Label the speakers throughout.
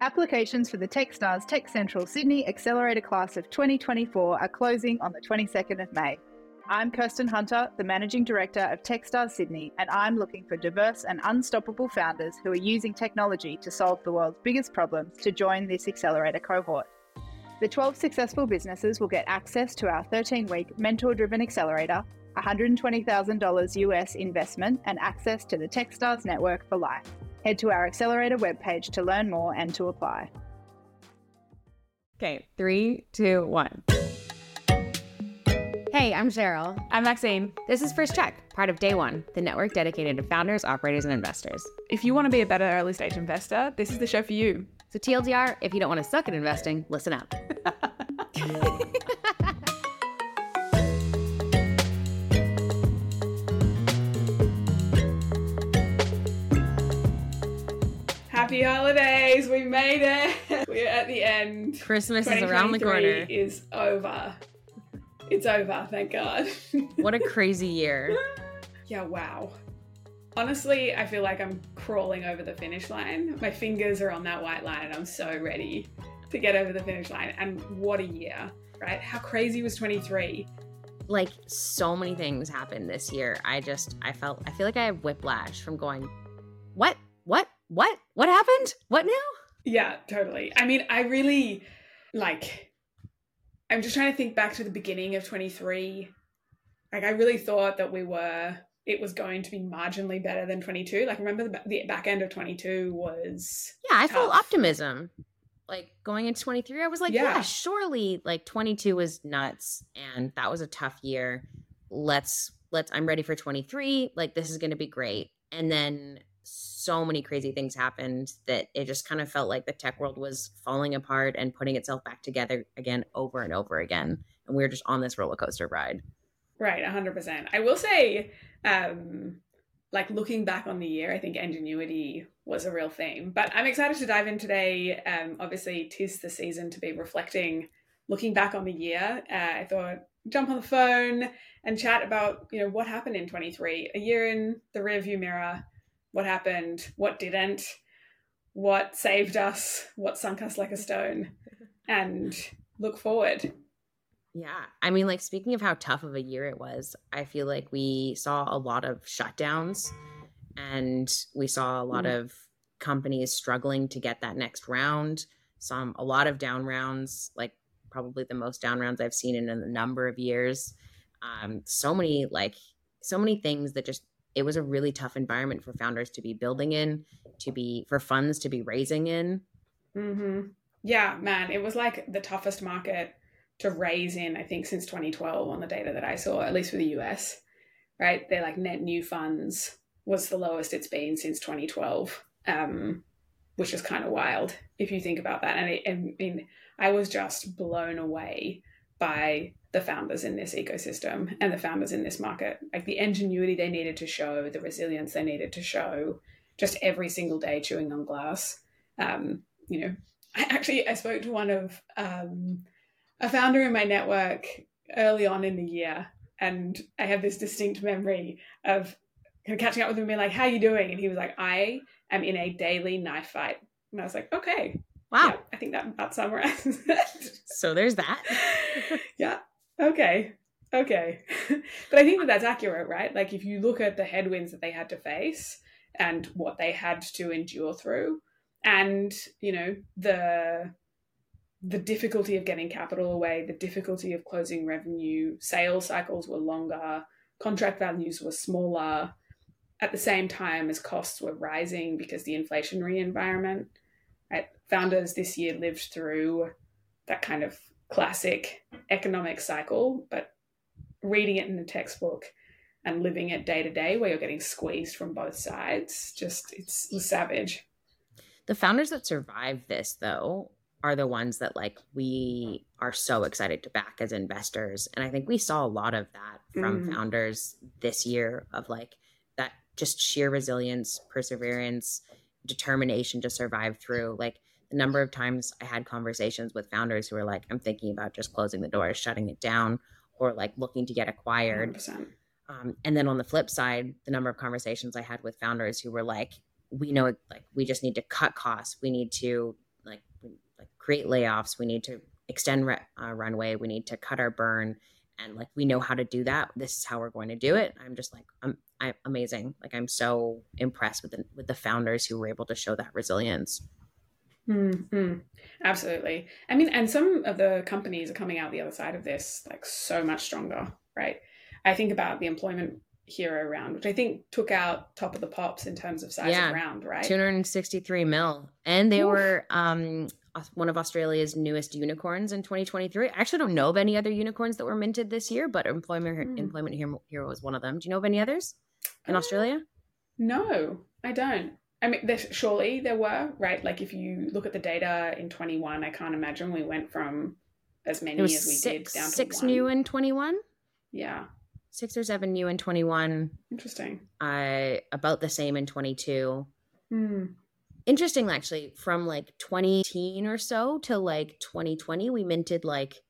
Speaker 1: Applications for the Techstars Tech Central Sydney Accelerator Class of 2024 are closing on the 22nd of May. I'm Kirsten Hunter, the Managing Director of Techstars Sydney, and I'm looking for diverse and unstoppable founders who are using technology to solve the world's biggest problems to join this accelerator cohort. The 12 successful businesses will get access to our 13 week mentor driven accelerator, $120,000 US investment, and access to the Techstars network for life. Head to our accelerator webpage to learn more and to apply.
Speaker 2: Okay, three, two, one.
Speaker 3: Hey, I'm Cheryl.
Speaker 2: I'm Maxine.
Speaker 3: This is First Cheque, part of Day One, the network dedicated to founders, operators, and investors.
Speaker 2: If you want to be a better early stage investor, this is the show for you.
Speaker 3: So, TLDR, if you don't want to suck at investing, listen up.
Speaker 2: Happy holidays! We made it. We're at the end.
Speaker 3: Christmas is around the corner.
Speaker 2: Is over. It's over. Thank God.
Speaker 3: what a crazy year.
Speaker 2: Yeah. Wow. Honestly, I feel like I'm crawling over the finish line. My fingers are on that white line, and I'm so ready to get over the finish line. And what a year, right? How crazy was 23?
Speaker 3: Like so many things happened this year. I just I felt I feel like I have whiplash from going, what, what, what, what happened? What now?
Speaker 2: Yeah, totally. I mean, I really like. I'm just trying to think back to the beginning of 23. Like, I really thought that we were it was going to be marginally better than 22. Like, remember the, the back end of 22 was.
Speaker 3: Yeah, I tough. felt optimism. Like going into 23, I was like, yeah. yeah, surely like 22 was nuts and that was a tough year. Let's, let's, I'm ready for 23. Like, this is going to be great. And then so many crazy things happened that it just kind of felt like the tech world was falling apart and putting itself back together again over and over again. And we were just on this roller coaster ride.
Speaker 2: Right, 100%. I will say, um, like looking back on the year, I think ingenuity was a real theme. But I'm excited to dive in today. Um, obviously, tis the season to be reflecting, looking back on the year. Uh, I thought jump on the phone and chat about you know what happened in 23, a year in the rearview mirror, what happened, what didn't, what saved us, what sunk us like a stone, and look forward.
Speaker 3: Yeah. I mean, like, speaking of how tough of a year it was, I feel like we saw a lot of shutdowns and we saw a lot mm. of companies struggling to get that next round. Some, a lot of down rounds, like probably the most down rounds I've seen in a number of years. Um, so many, like, so many things that just, it was a really tough environment for founders to be building in, to be, for funds to be raising in.
Speaker 2: Mm-hmm. Yeah, man, it was like the toughest market to raise in, I think, since 2012 on the data that I saw, at least for the US, right? They're like net new funds was the lowest it's been since 2012, um, which is kind of wild if you think about that. And I, I mean, I was just blown away by the founders in this ecosystem and the founders in this market, like the ingenuity they needed to show, the resilience they needed to show, just every single day chewing on glass. Um, you know, I actually I spoke to one of um, a founder in my network early on in the year, and I have this distinct memory of kind of catching up with him and being like, "How are you doing?" And he was like, "I am in a daily knife fight," and I was like, "Okay."
Speaker 3: Wow.
Speaker 2: Yeah, I think that about summarizes it.
Speaker 3: So there's that.
Speaker 2: yeah. Okay. Okay. but I think that that's accurate, right? Like if you look at the headwinds that they had to face and what they had to endure through and, you know, the the difficulty of getting capital away, the difficulty of closing revenue, sales cycles were longer, contract values were smaller, at the same time as costs were rising because the inflationary environment. Right? Founders this year lived through that kind of classic economic cycle, but reading it in a textbook and living it day to day where you're getting squeezed from both sides, just it's savage.
Speaker 3: The founders that survived this though are the ones that like we are so excited to back as investors and i think we saw a lot of that from mm. founders this year of like that just sheer resilience perseverance determination to survive through like the number of times i had conversations with founders who were like i'm thinking about just closing the door shutting it down or like looking to get acquired um, and then on the flip side the number of conversations i had with founders who were like we know like we just need to cut costs we need to like like create layoffs. We need to extend re- uh, runway. We need to cut our burn, and like we know how to do that. This is how we're going to do it. I'm just like I'm, I'm amazing. Like I'm so impressed with the with the founders who were able to show that resilience.
Speaker 2: Mm-hmm. Absolutely. I mean, and some of the companies are coming out the other side of this like so much stronger, right? I think about the Employment Hero round, which I think took out top of the pops in terms of size yeah, of round, right?
Speaker 3: 263 mil. And they Oof. were um one of Australia's newest unicorns in 2023. I actually don't know of any other unicorns that were minted this year, but Employment mm. Employment Hero was one of them. Do you know of any others in uh, Australia?
Speaker 2: No, I don't. I mean, surely there were, right? Like if you look at the data in 21, I can't imagine we went from as many as we
Speaker 3: six,
Speaker 2: did down to
Speaker 3: six
Speaker 2: one.
Speaker 3: new in 21.
Speaker 2: Yeah.
Speaker 3: Six or seven new in 21.
Speaker 2: Interesting.
Speaker 3: Uh, about the same in 22.
Speaker 2: Hmm.
Speaker 3: Interesting, actually, from like 2018 or so to like 2020, we minted like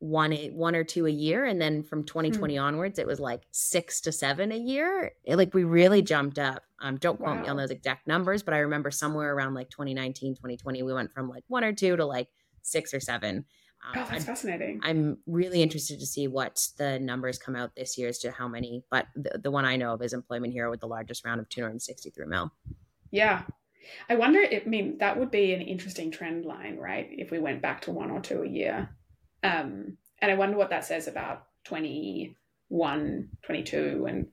Speaker 3: one one or two a year and then from 2020 hmm. onwards it was like six to seven a year it, like we really jumped up um don't quote wow. me on those exact numbers but i remember somewhere around like 2019 2020 we went from like one or two to like six or seven
Speaker 2: um, oh, that's
Speaker 3: I'm,
Speaker 2: fascinating.
Speaker 3: I'm really interested to see what the numbers come out this year as to how many, but the, the one I know of is Employment Hero with the largest round of 263 mil.
Speaker 2: Yeah. I wonder, if, I mean, that would be an interesting trend line, right? If we went back to one or two a year. Um, and I wonder what that says about 21, 22, and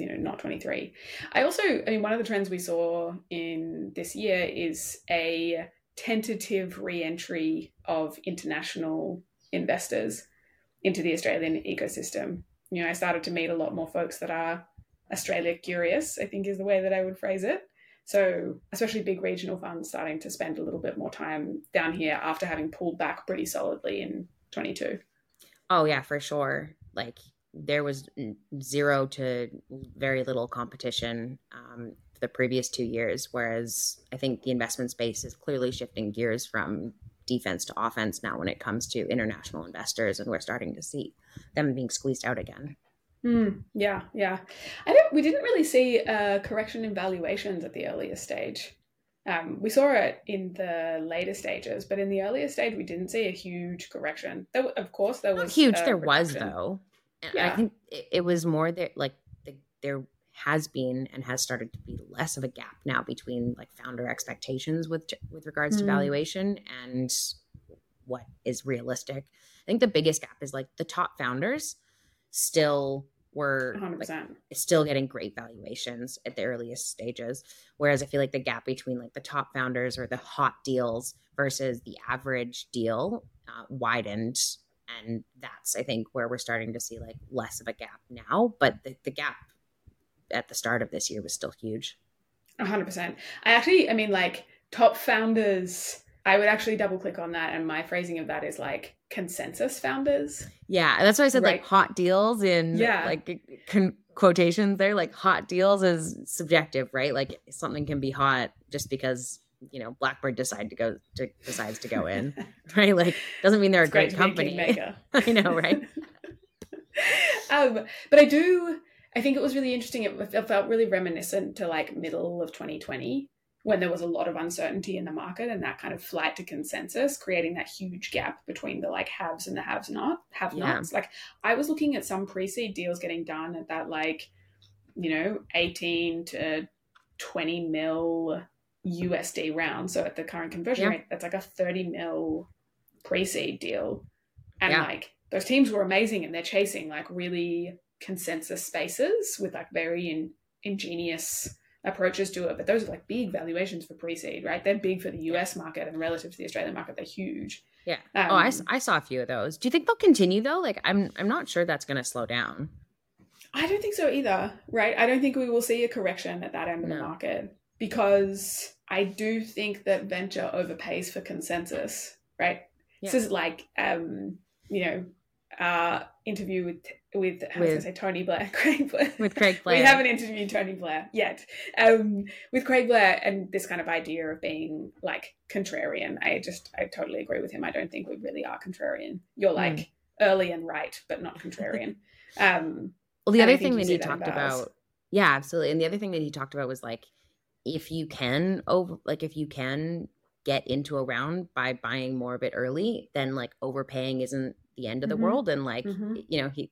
Speaker 2: you know, not 23. I also, I mean, one of the trends we saw in this year is a tentative re-entry of international investors into the Australian ecosystem. You know, I started to meet a lot more folks that are Australia curious, I think is the way that I would phrase it. So, especially big regional funds starting to spend a little bit more time down here after having pulled back pretty solidly in 22.
Speaker 3: Oh yeah, for sure. Like there was zero to very little competition um, for the previous two years, whereas I think the investment space is clearly shifting gears from defense to offense now when it comes to international investors, and we're starting to see them being squeezed out again.
Speaker 2: Mm, yeah, yeah. I don't. We didn't really see a correction in valuations at the earliest stage. Um, we saw it in the later stages, but in the earlier stage, we didn't see a huge correction. There, of course, there was
Speaker 3: Not huge. There was though. Yeah. I think it, was more that like the, there has been and has started to be less of a gap now between like founder expectations with with regards mm. to valuation and what is realistic. I think the biggest gap is like the top founders still were like, still getting great valuations at the earliest stages. Whereas I feel like the gap between like the top founders or the hot deals versus the average deal uh, widened. And that's, I think, where we're starting to see like less of a gap now. But the, the gap at the start of this year was still huge.
Speaker 2: 100%. I actually, I mean, like top founders I would actually double click on that, and my phrasing of that is like consensus founders.
Speaker 3: Yeah, that's why I said right. like hot deals in yeah. like con- quotations. There, like hot deals is subjective, right? Like something can be hot just because you know Blackbird decide to go to, decides to go in, right? Like doesn't mean they're it's a great, great company. I know, right?
Speaker 2: um, but I do. I think it was really interesting. It felt really reminiscent to like middle of 2020 when there was a lot of uncertainty in the market and that kind of flight to consensus, creating that huge gap between the like haves and the haves not have nots. Yeah. Like I was looking at some pre-seed deals getting done at that like, you know, 18 to 20 mil USD round. So at the current conversion yeah. rate, that's like a 30 mil pre-seed deal. And yeah. like those teams were amazing and they're chasing like really consensus spaces with like very in, ingenious approaches to it. But those are like big valuations for pre-seed, right? They're big for the US market and relative to the Australian market, they're huge.
Speaker 3: Yeah. Um, oh, I, I saw a few of those. Do you think they'll continue though? Like, I'm I'm not sure that's going to slow down.
Speaker 2: I don't think so either, right? I don't think we will see a correction at that end of no. the market because I do think that venture overpays for consensus, right? Yeah. This is like, um, you know, uh, interview with with I was going to say Tony Blair, Craig Blair.
Speaker 3: With Craig Blair,
Speaker 2: we haven't interviewed Tony Blair yet. Um, with Craig Blair and this kind of idea of being like contrarian, I just I totally agree with him. I don't think we really are contrarian. You're like mm. early and right, but not contrarian. Um,
Speaker 3: well, the other thing that he talked about, yeah, absolutely, and the other thing that he talked about was like if you can over like if you can get into a round by buying more of it early, then like overpaying isn't the end of the
Speaker 2: Mhm.
Speaker 3: world. And like,
Speaker 2: Mhm.
Speaker 3: you know, he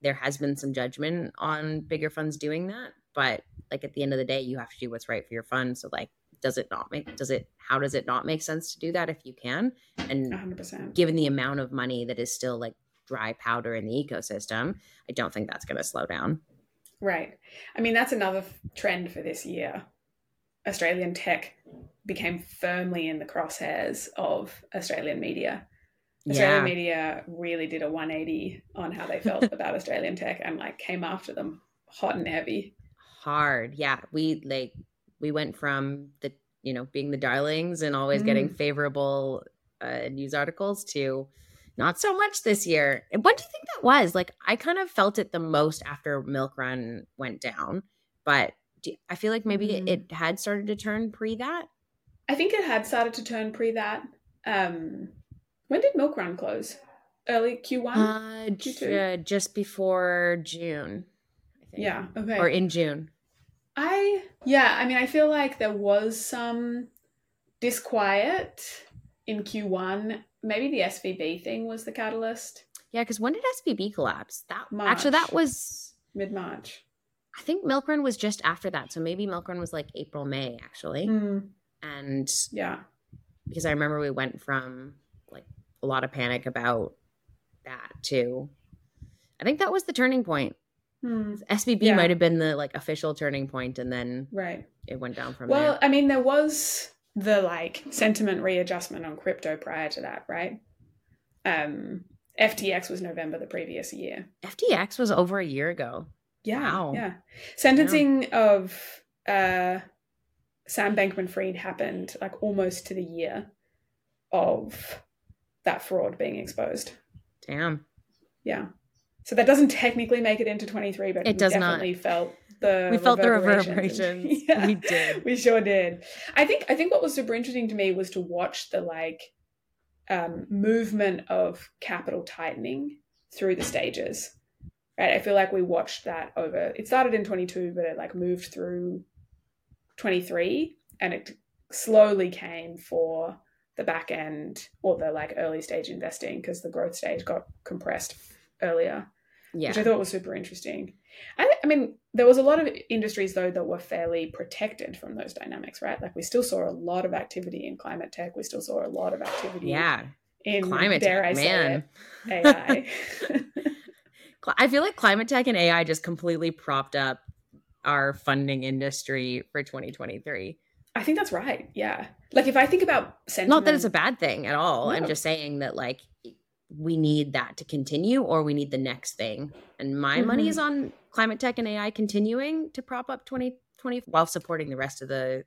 Speaker 3: there has been some judgment on bigger funds doing that. But like at the end of the day, you have to do what's right for your fund. So like does it not make does it how does it not make sense to do that if you can? And
Speaker 2: 100%.
Speaker 3: given the amount of money that is still like dry powder in the ecosystem, I don't think that's going to slow down.
Speaker 2: Right. I mean, that's another f- trend for this year. Australian tech became firmly in the crosshairs of Australian media. Australian media really did a 180 on how they felt about Australian tech and like came after them hot and heavy.
Speaker 3: hard. Yeah, we like we went from the you know being the darlings and always getting
Speaker 2: Mm.
Speaker 3: favorable uh, news articles to not so much this year. And When do you think that was? Like I kind of felt it the most after Milk Run went down, but do, I feel like maybe
Speaker 2: Mm.
Speaker 3: it had started to turn pre that.
Speaker 2: I think it had started to turn pre that. Um, when did Milk Run close? Early Q1?
Speaker 3: Uh, j-
Speaker 2: Q2?
Speaker 3: uh, just before June. I think.
Speaker 2: yeah. Okay.
Speaker 3: or in June.
Speaker 2: I yeah, I mean I feel like there was some disquiet in Q1. Maybe the SVB thing was the catalyst.
Speaker 3: Yeah, because when did SVB collapse? That March. actually that was
Speaker 2: Mid March.
Speaker 3: I think Milk Run was just after that. So maybe Milk Run was like April, May actually. And
Speaker 2: yeah.
Speaker 3: because I remember we went from like a lot of panic about that to I think that was the turning point. SVB
Speaker 2: Yeah.
Speaker 3: might have been the like official turning point and then
Speaker 2: Right.
Speaker 3: it went down from
Speaker 2: Well,
Speaker 3: there.
Speaker 2: I mean there was the like sentiment readjustment on crypto prior to that, right? Um FTX was November the previous year.
Speaker 3: FTX was over a year ago.
Speaker 2: Yeah.
Speaker 3: Wow.
Speaker 2: Yeah. Sentencing of uh Sam Bankman Fried happened like almost to the year of that fraud being exposed.
Speaker 3: Damn.
Speaker 2: Yeah. So that doesn't technically make it into 23, but
Speaker 3: It does not.
Speaker 2: definitely felt the
Speaker 3: We felt the
Speaker 2: reverberations.
Speaker 3: reverberations.
Speaker 2: yeah,
Speaker 3: We did.
Speaker 2: We sure did. I think I think what was super interesting to me was to watch the like um movement of capital tightening through the stages. Right? I feel like we watched that over it started in 22 but it like moved through 23 and it slowly came for the back end or the like early stage investing because the growth stage got compressed earlier
Speaker 3: Yeah.
Speaker 2: which I thought was super interesting. I, I mean, there was a lot of industries though that were fairly protected from those dynamics, right? Like we still saw a lot of activity in climate tech. We still saw a lot of activity
Speaker 3: Yeah.
Speaker 2: in
Speaker 3: Climate
Speaker 2: dare
Speaker 3: tech,
Speaker 2: I say
Speaker 3: man.
Speaker 2: it, AI.
Speaker 3: I feel like climate tech and AI just completely propped up our funding industry for 2023.
Speaker 2: I think that's right. Yeah. Like if I think about sentiment,
Speaker 3: Not that it's a bad thing at all. I'm just saying that like we need that to continue or we need the next thing. And my money
Speaker 2: Mhm.
Speaker 3: is on climate tech and AI continuing to prop up 2020 while supporting the rest of the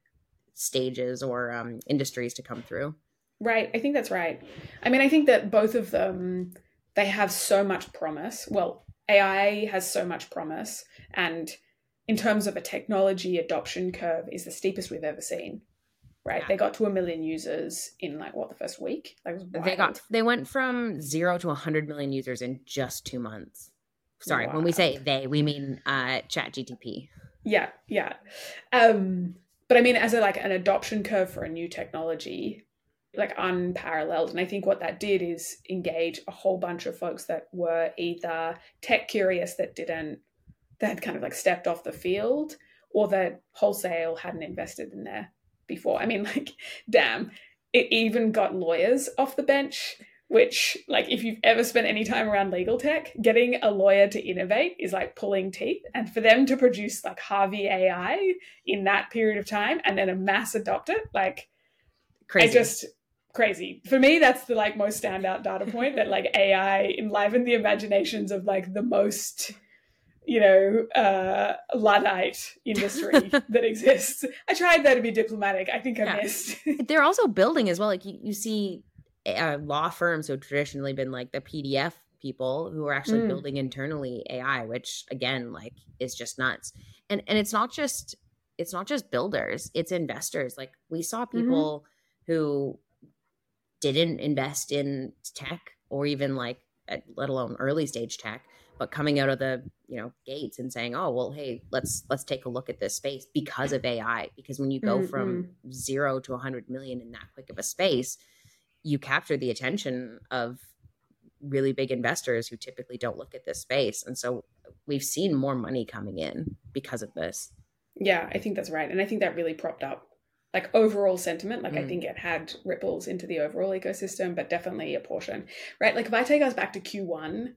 Speaker 3: stages or um, industries to come through.
Speaker 2: Right. I think that's right. I mean, I think that both of them they have so much promise. Well, AI has so much promise and in terms of a technology adoption curve is the steepest we've ever seen. Right?
Speaker 3: Yeah.
Speaker 2: They got to a million users in like what the first week? Like
Speaker 3: They got they went from 0 to 100 million users in just 2 months. Sorry, when we say they, we mean uh ChatGPT.
Speaker 2: Yeah, yeah. Um, but I mean, as a like an adoption curve for a new technology, like unparalleled. And I think what that did is engage a whole bunch of folks that were either tech curious that didn't that had kind of like stepped off the field, or that wholesale hadn't invested in there before. I mean, like, damn, it even got lawyers off the bench. Which, like, if you've ever spent any time around legal tech, getting a lawyer to innovate is like pulling teeth. And for them to produce like Harvey AI in that period of time and then a mass adopt it, like,
Speaker 3: Crazy.
Speaker 2: I just crazy. For me, that's the like most standout data point that like AI enlivened the imaginations of like the most, you know, uh, Luddite industry that exists. I tried there to be diplomatic. I think I
Speaker 3: Yeah.
Speaker 2: missed.
Speaker 3: they're also building as well. Like you, you see uh, law firms who have traditionally been like the PDF people who are actually
Speaker 2: Mm.
Speaker 3: building internally AI, which again, like is just nuts. And and it's not just it's not just builders, it's investors. Like we saw people who didn't invest in tech or even like let alone early stage tech, but coming out of the you know gates and saying, oh well, hey, let's let's take a look at this space because of AI. Because when you go mm-hmm. from zero to 100 million in that quick of a space, you capture the attention of really big investors who typically don't look at this space, and so we've seen more money coming in because of this.
Speaker 2: Yeah, I think that's right, and I think that really propped up like overall sentiment. Like mm. I think it had ripples into the overall ecosystem, but definitely a portion, right? Like if I take us back to Q1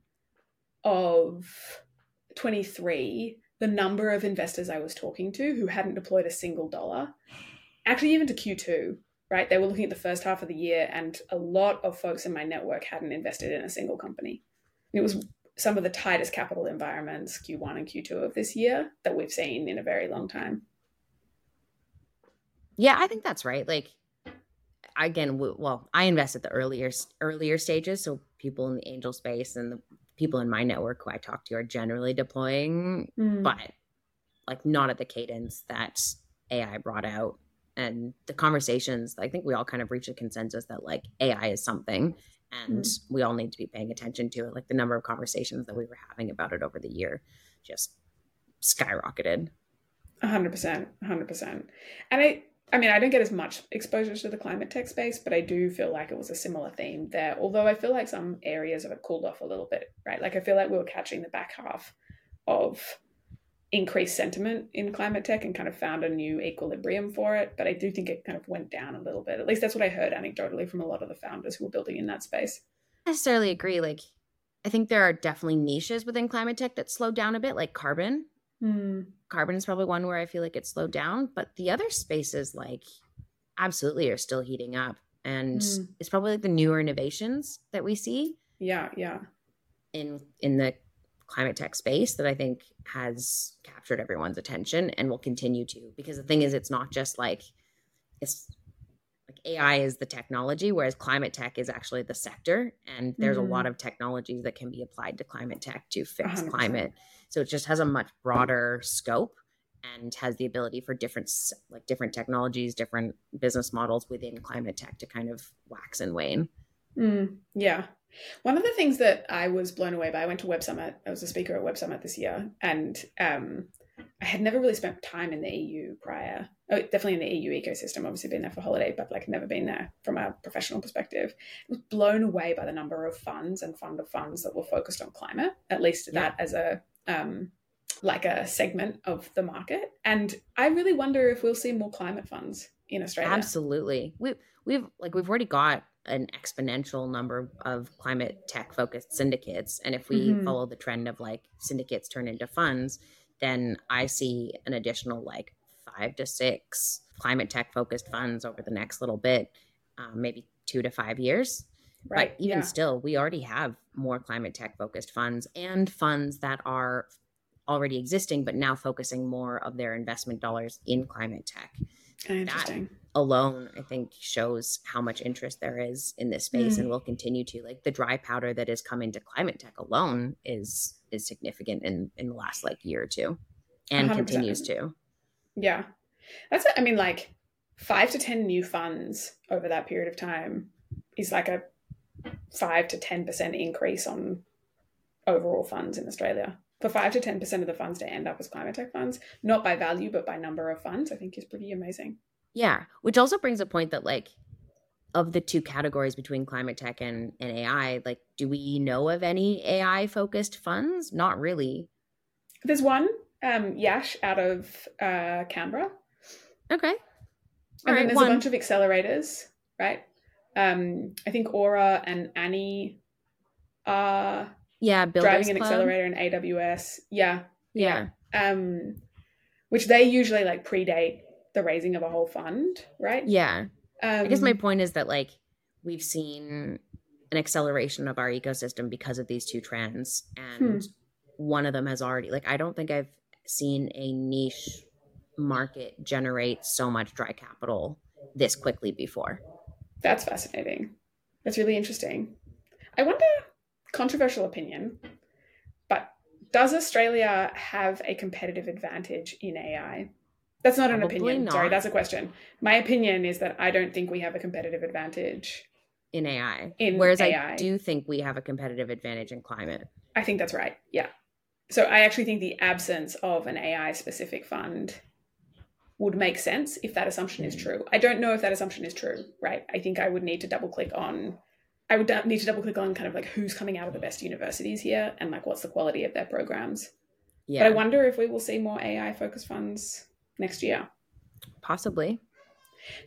Speaker 2: of 23, the number of investors I was talking to who hadn't deployed a single dollar, actually even to Q2, right? They were looking at the first half of the year, and a lot of folks in my network hadn't invested in a single company. It was some of the tightest capital environments, Q1 and Q2 of this year, that we've seen in a very long time.
Speaker 3: Yeah, I think that's right. Like again, well, I invest at the earlier earlier stages, so people in the angel space and the people in my network who I talk to are generally deploying, mm. but like not at the cadence that AI brought out. And the conversations, I think we all kind of reached a consensus that like AI is something and mm. we all need to be paying attention to it. Like the number of conversations that we were having about it over the year just skyrocketed.
Speaker 2: 100%. 100%. And I, I mean, I don't get as much exposure to the climate tech space, but I do feel like it was a similar theme there. Although I feel like some areas of it cooled off a little bit, right? Like I feel like we were catching the back half of increased sentiment in climate tech and kind of found a new equilibrium for it. But I do think it kind of went down a little bit. At least that's what I heard anecdotally from a lot of the founders who were building in that space.
Speaker 3: I necessarily agree. Like, I think there are definitely niches within climate tech that slowed down a bit, like carbon.
Speaker 2: Mm.
Speaker 3: Carbon is probably one where I feel like it slowed down, but the other spaces like absolutely are still heating up. And mm. it's probably like the newer innovations that we see.
Speaker 2: Yeah, yeah.
Speaker 3: In in the climate tech space that I think has captured everyone's attention and will continue to. Because the thing is, it's not just like it's like AI is the technology, whereas climate tech is actually the sector. And there's mm-hmm. a lot mm-hmm. of technologies that can be applied to climate tech to fix 100%. climate. So it just has a much broader scope and has the ability for different like different technologies, different business models within climate tech to kind of wax and wane.
Speaker 2: Mm, yeah. One of the things that I was blown away by, I went to Web Summit. I was a speaker at Web Summit this year, and um, I had never really spent time in the EU prior. Oh, definitely in the EU ecosystem. Obviously, been there for holiday, but like never been there from a professional perspective. I was blown away by the number of funds and fund of funds that were focused on climate. At least yeah. that as a um, like a segment of the market. And I really wonder if we'll see more climate funds in Australia.
Speaker 3: Absolutely. We we've like we've already got an exponential number of climate tech focused syndicates and if we mm-hmm. follow the trend of like syndicates turn into funds then i see an additional like five to six climate tech focused funds over the next little bit um, maybe two to five years right but even yeah. still we already have more climate tech focused funds and funds that are already existing but now focusing more of their investment dollars in climate tech
Speaker 2: Interesting.
Speaker 3: That alone i think shows how much interest there is in this space mm. and will continue to like the dry powder that has come into climate tech alone is is significant in in the last like year or two and 100%. continues to
Speaker 2: yeah that's It. i mean like five to ten new funds over that period of time is like a five to ten percent increase on overall funds in australia for five to ten percent of the funds to end up as climate tech funds not by value but by number of funds i think is pretty amazing
Speaker 3: yeah, which also brings a point that like of the two categories between climate tech and, and AI, like do we know of any AI focused funds? Not really.
Speaker 2: There's one, um, Yash out of uh, Canberra.
Speaker 3: Okay.
Speaker 2: And then there's one. a bunch of accelerators, right? Um, I think Aura and Annie are
Speaker 3: yeah
Speaker 2: driving an
Speaker 3: Club.
Speaker 2: accelerator in AWS. Yeah,
Speaker 3: yeah.
Speaker 2: yeah. Um, which they usually like predate the raising of a whole fund, right?
Speaker 3: Yeah. Um, I guess my um, point is that like we've seen an acceleration of our ecosystem because of these two trends, and hmm. one of them has already like I don't think I've seen a niche market generate so much dry capital this quickly before.
Speaker 2: That's fascinating. That's really interesting. I wonder, controversial opinion, but does Australia have a competitive advantage in AI? That's not an opinion. Not. Sorry, that's a question. My opinion is that I don't think we have a competitive advantage
Speaker 3: in AI.
Speaker 2: In
Speaker 3: Whereas
Speaker 2: AI.
Speaker 3: I do think we have a competitive advantage in climate.
Speaker 2: I think that's right. Yeah. So I actually think the absence of an AI specific fund would make sense if that assumption is hmm. true. I don't know if that assumption is true, right? I think I would need to double click on I would need to double click on kind of like who's coming out of the best universities here and like what's the quality of their programs.
Speaker 3: Yeah,
Speaker 2: But I wonder if we will see more AI focused funds next year.
Speaker 3: possibly.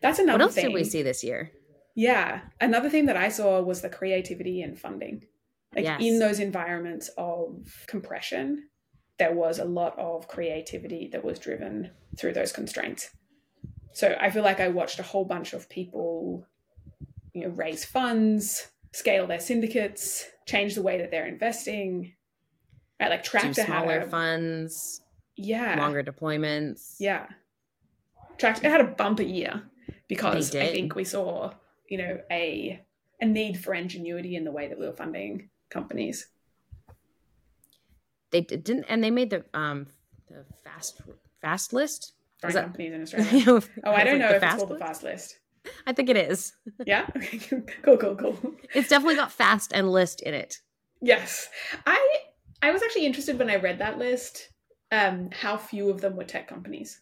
Speaker 2: That's another
Speaker 3: What else
Speaker 2: thing.
Speaker 3: did we see this year?
Speaker 2: Yeah. Another thing that I saw was the creativity and funding. Like
Speaker 3: Yes.
Speaker 2: in those environments of compression, there was a lot of creativity that was driven through those constraints. So I feel like I watched a whole bunch of people, you know, raise funds, scale their syndicates, change the way that they're investing. Right, like
Speaker 3: Do
Speaker 2: Tractor had
Speaker 3: smaller
Speaker 2: a
Speaker 3: funds,
Speaker 2: yeah,
Speaker 3: longer deployments.
Speaker 2: yeah. Tractor it had a bumper year because I think we saw, you know, a a need for ingenuity in the way that we were funding companies.
Speaker 3: They didn't, and they made the um the fast fast list. Is that-
Speaker 2: companies in Australia. Oh, I don't know if it's called the fast list.
Speaker 3: I think it is.
Speaker 2: Yeah. Okay. cool. Cool. Cool.
Speaker 3: It's definitely got fast and list in it.
Speaker 2: Yes, I I was actually interested when I read that list. Um, how few of them were tech companies.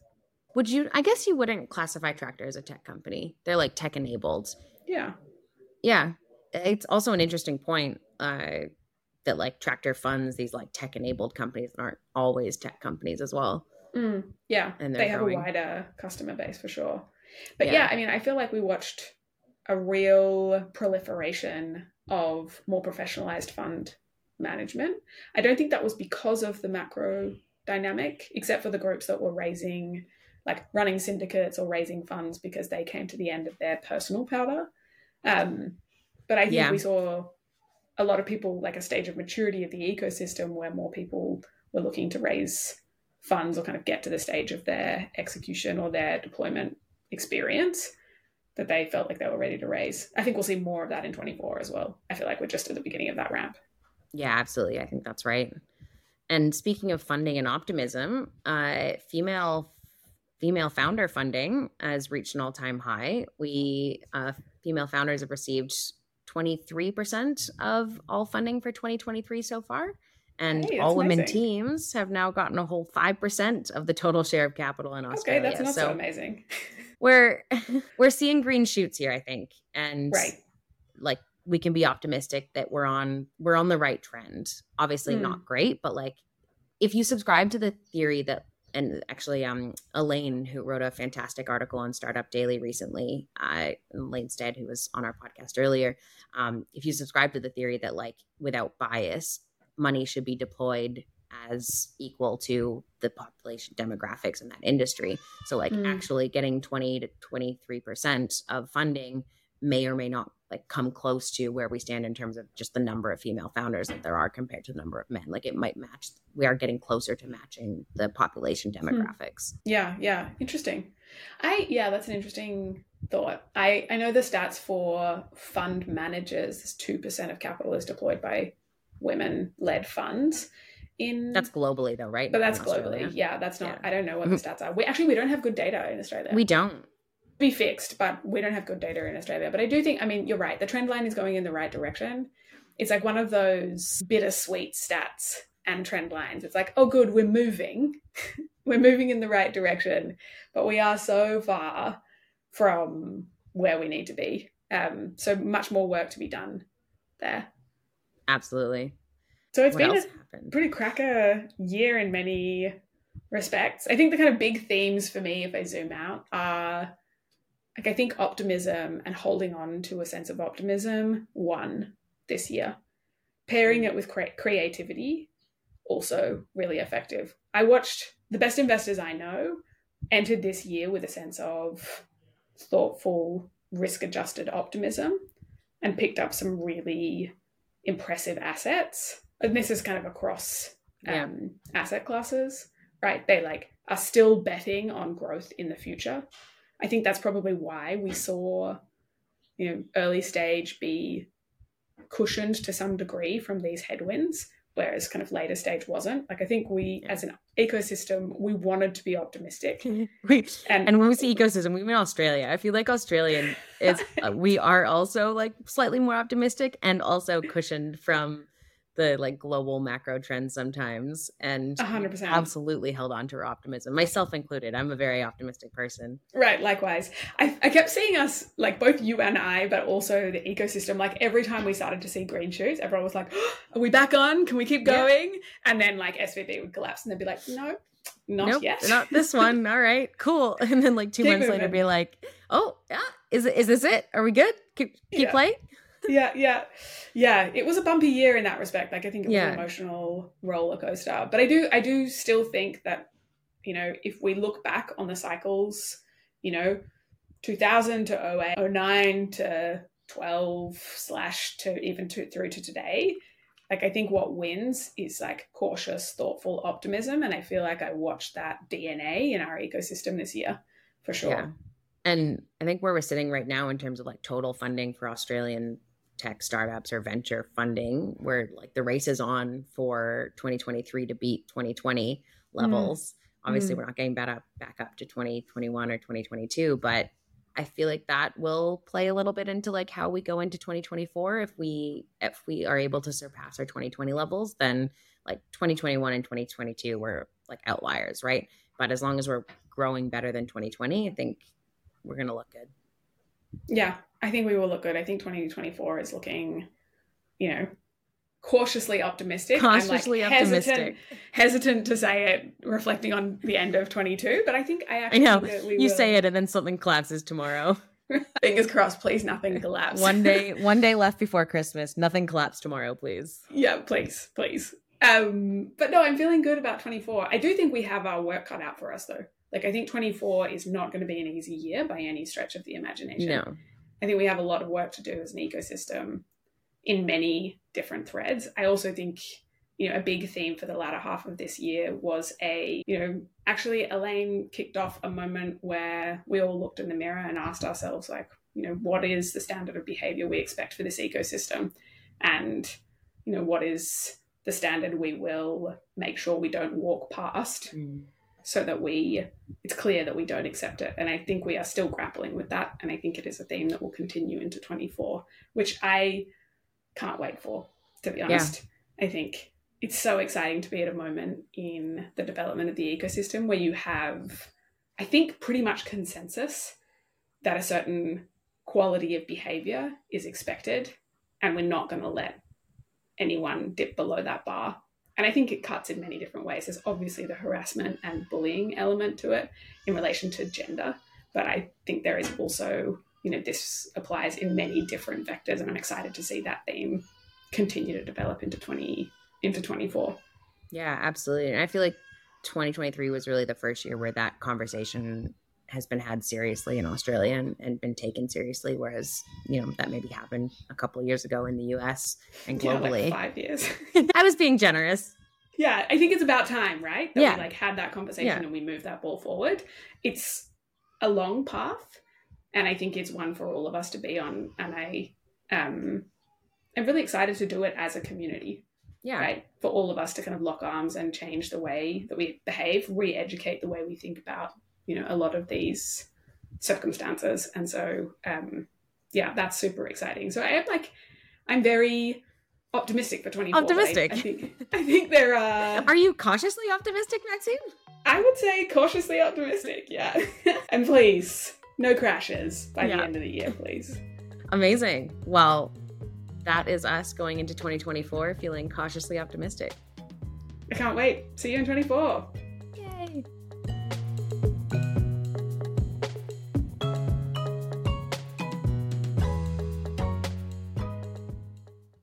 Speaker 3: Would you? I guess you wouldn't classify Tractor as a tech company. They're like tech enabled.
Speaker 2: Yeah.
Speaker 3: Yeah, it's also an interesting point uh, that like Tractor funds these like tech enabled companies that aren't always tech companies as well.
Speaker 2: Mm, yeah,
Speaker 3: And
Speaker 2: they have
Speaker 3: growing.
Speaker 2: a wider customer base for sure. But yeah.
Speaker 3: Yeah.
Speaker 2: I mean, I feel like we watched a real proliferation of more professionalized fund management. I don't think that was because of the macro dynamic, except for the groups that were raising, like running syndicates or raising funds because they came to the end of their personal powder. Um, but I think
Speaker 3: Yeah.
Speaker 2: we saw a lot of people, like a stage of maturity of the ecosystem where more people were looking to raise funds or kind of get to the stage of their execution or their deployment experience that they felt like they were ready to raise. I think we'll see more of that in 24 as well. I feel like we're just at the beginning of that ramp.
Speaker 3: Yeah, absolutely. I think that's right. And speaking of funding and optimism, uh, female female founder funding has reached an all time high. We uh, female founders have received twenty three percent of all funding for twenty twenty three so far, and
Speaker 2: Hey,
Speaker 3: all women
Speaker 2: amazing.
Speaker 3: teams have now gotten a whole five percent of the total share of capital in
Speaker 2: Okay,
Speaker 3: Australia.
Speaker 2: that's not so,
Speaker 3: so
Speaker 2: amazing.
Speaker 3: we're we're seeing green shoots here, I think, and
Speaker 2: right.
Speaker 3: like we can be optimistic that we're on we're on the right trend obviously
Speaker 2: Mm.
Speaker 3: not great but like if you subscribe to the theory that and actually um elaine who wrote a fantastic article on startup daily recently uh elaine stead who was on our podcast earlier um if you subscribe to the theory that like without bias money should be deployed as equal to the population demographics in that industry so like
Speaker 2: Mm.
Speaker 3: actually getting 20 to 23 percent of funding may or may not like come close to where we stand in terms of just the number of female founders that there are compared to the number of men like it might match we are getting closer to matching the population hmm. demographics
Speaker 2: Yeah, yeah. Interesting. I yeah, that's an interesting thought. I I know the stats for fund managers, two percent of capital is deployed by women led funds in
Speaker 3: that's globally though right
Speaker 2: but that's globally. Yeah, that's not
Speaker 3: Yeah.
Speaker 2: I don't know what the stats are. We actually we don't have good data in Australia.
Speaker 3: we don't
Speaker 2: be fixed, but we don't have good data in Australia. But I do think, I mean, you're right. The trend line is going in the right direction. It's like one of those bittersweet stats and trend lines. It's like, oh, good, we're moving. we're moving in the right direction, but we are so far from where we need to be. Um, so much more work to be done there.
Speaker 3: absolutely
Speaker 2: So it's
Speaker 3: what
Speaker 2: been a
Speaker 3: happened
Speaker 2: pretty cracker year in many respects. I think the kind of big themes for me, if I zoom out, are like I think optimism and holding on to a sense of optimism won this year. Pairing it with cre- creativity, also really effective. I watched the best investors I know entered this year with a sense of thoughtful, risk adjusted optimism and picked up some really impressive assets. And this is kind of across
Speaker 3: Yeah.
Speaker 2: um, asset classes, right? They like are still betting on growth in the future. I think that's probably why we saw, you know, early stage be cushioned to some degree from these headwinds, whereas kind of later stage wasn't. Like I think we as an ecosystem, we wanted to be optimistic.
Speaker 3: we, and, and when we say ecosystem, we mean Australia. I feel like Australian is uh, we are also like slightly more optimistic and also cushioned from the like global macro trends sometimes and
Speaker 2: 100%
Speaker 3: absolutely held on to her optimism myself included. I'm a very optimistic person.
Speaker 2: Right likewise. I, I kept seeing us like both you and i but also the ecosystem. Like every time we started to see green shoots everyone was like oh, are we back on? Can we keep going? Yeah. and then like svb would collapse and they'd be like no not
Speaker 3: nope,
Speaker 2: yet.
Speaker 3: not this one. All right cool. And then like two keep months moving. later be like oh yeah is is this it? Are we good? Keep keep yeah. playing
Speaker 2: yeah, yeah, yeah. It was a bumpy year in that respect. Like I think it was yeah. an emotional roller coaster. But I do, I do still think that you know, if we look back on the cycles, you know, 2000 to 08, 09 to 12 slash to even to, through to today, like I think what wins is like cautious, thoughtful optimism. And I feel like I watched that DNA in our ecosystem this year for sure. Yeah.
Speaker 3: And I think where we're sitting right now in terms of like total funding for Australian tech startups or venture funding where like the race is on for 2023 to beat 2020 levels. Mm. Obviously, mm. we're not getting back up back up to 2021 or 2022, but I feel like that will play a little bit into like how we go into 2024 if we if we are able to surpass our 2020 levels, then like 2021 and 2022 were like outliers, right? But as long as we're growing better than 2020, I think we're going to look good.
Speaker 2: Yeah, I think we will look good. I think 2024 is looking, you know, cautiously optimistic.
Speaker 3: Cautiously
Speaker 2: like
Speaker 3: optimistic.
Speaker 2: Hesitant, hesitant to say it, reflecting on the end of 22. But I think I actually
Speaker 3: I know you will... say it, and then something collapses tomorrow.
Speaker 2: Fingers crossed, please. Nothing collapse.
Speaker 3: one day, one day left before Christmas. Nothing collapse tomorrow, please.
Speaker 2: Yeah, please, please. Um, but no, I'm feeling good about 24. I do think we have our work cut out for us, though. Like, I think 24 is not going to be an easy year by any stretch of the imagination.
Speaker 3: No.
Speaker 2: I think we have a lot of work to do as an ecosystem in many different threads. I also think, you know, a big theme for the latter half of this year was a, you know, actually Elaine kicked off a moment where we all looked in the mirror and asked ourselves, like, you know, what is the standard of behavior we expect for this ecosystem? And, you know, what is the standard we will make sure we don't walk past? Mm so that we it's clear that we don't accept it. And i think we are still grappling with that. And i think it is a theme that will continue into 24 which i can't wait for to be honest. Yeah. i think it's so exciting to be at a moment in the development of the ecosystem where you have i think pretty much consensus that a certain quality of behavior is expected and we're not going to let anyone dip below that bar and I think it cuts in many different ways. There's obviously the harassment and bullying element to it in relation to gender, but I think there is also, you know, this applies in many different vectors, and I'm excited to see that theme continue to develop into 20 into 24.
Speaker 3: Yeah, absolutely. And I feel like 2023 was really the first year where that conversation has been had seriously in Australia and, and, been taken seriously, whereas you know that maybe happened a couple of years ago in the U.S. and globally.
Speaker 2: Yeah, like five years.
Speaker 3: I was being generous.
Speaker 2: Yeah, I think it's about time, right? That yeah. we like had that conversation yeah. and we moved that ball forward. It's a long path, and I think it's one for all of us to be on. And I, um, I'm really excited to do it as a community.
Speaker 3: Yeah.
Speaker 2: Right. For all of us to kind of lock arms and change the way that we behave, re-educate the way we think about you know a lot of these circumstances. And so um yeah that's super exciting. So i am like i'm very optimistic for 24
Speaker 3: optimistic?
Speaker 2: I, I, think i think there are
Speaker 3: are you cautiously optimistic maxine?
Speaker 2: I would say cautiously optimistic yeah. And please no crashes by yeah. the end of the year please.
Speaker 3: Amazing. Well that is us going into 2024 feeling cautiously optimistic.
Speaker 2: I can't wait. See you in 24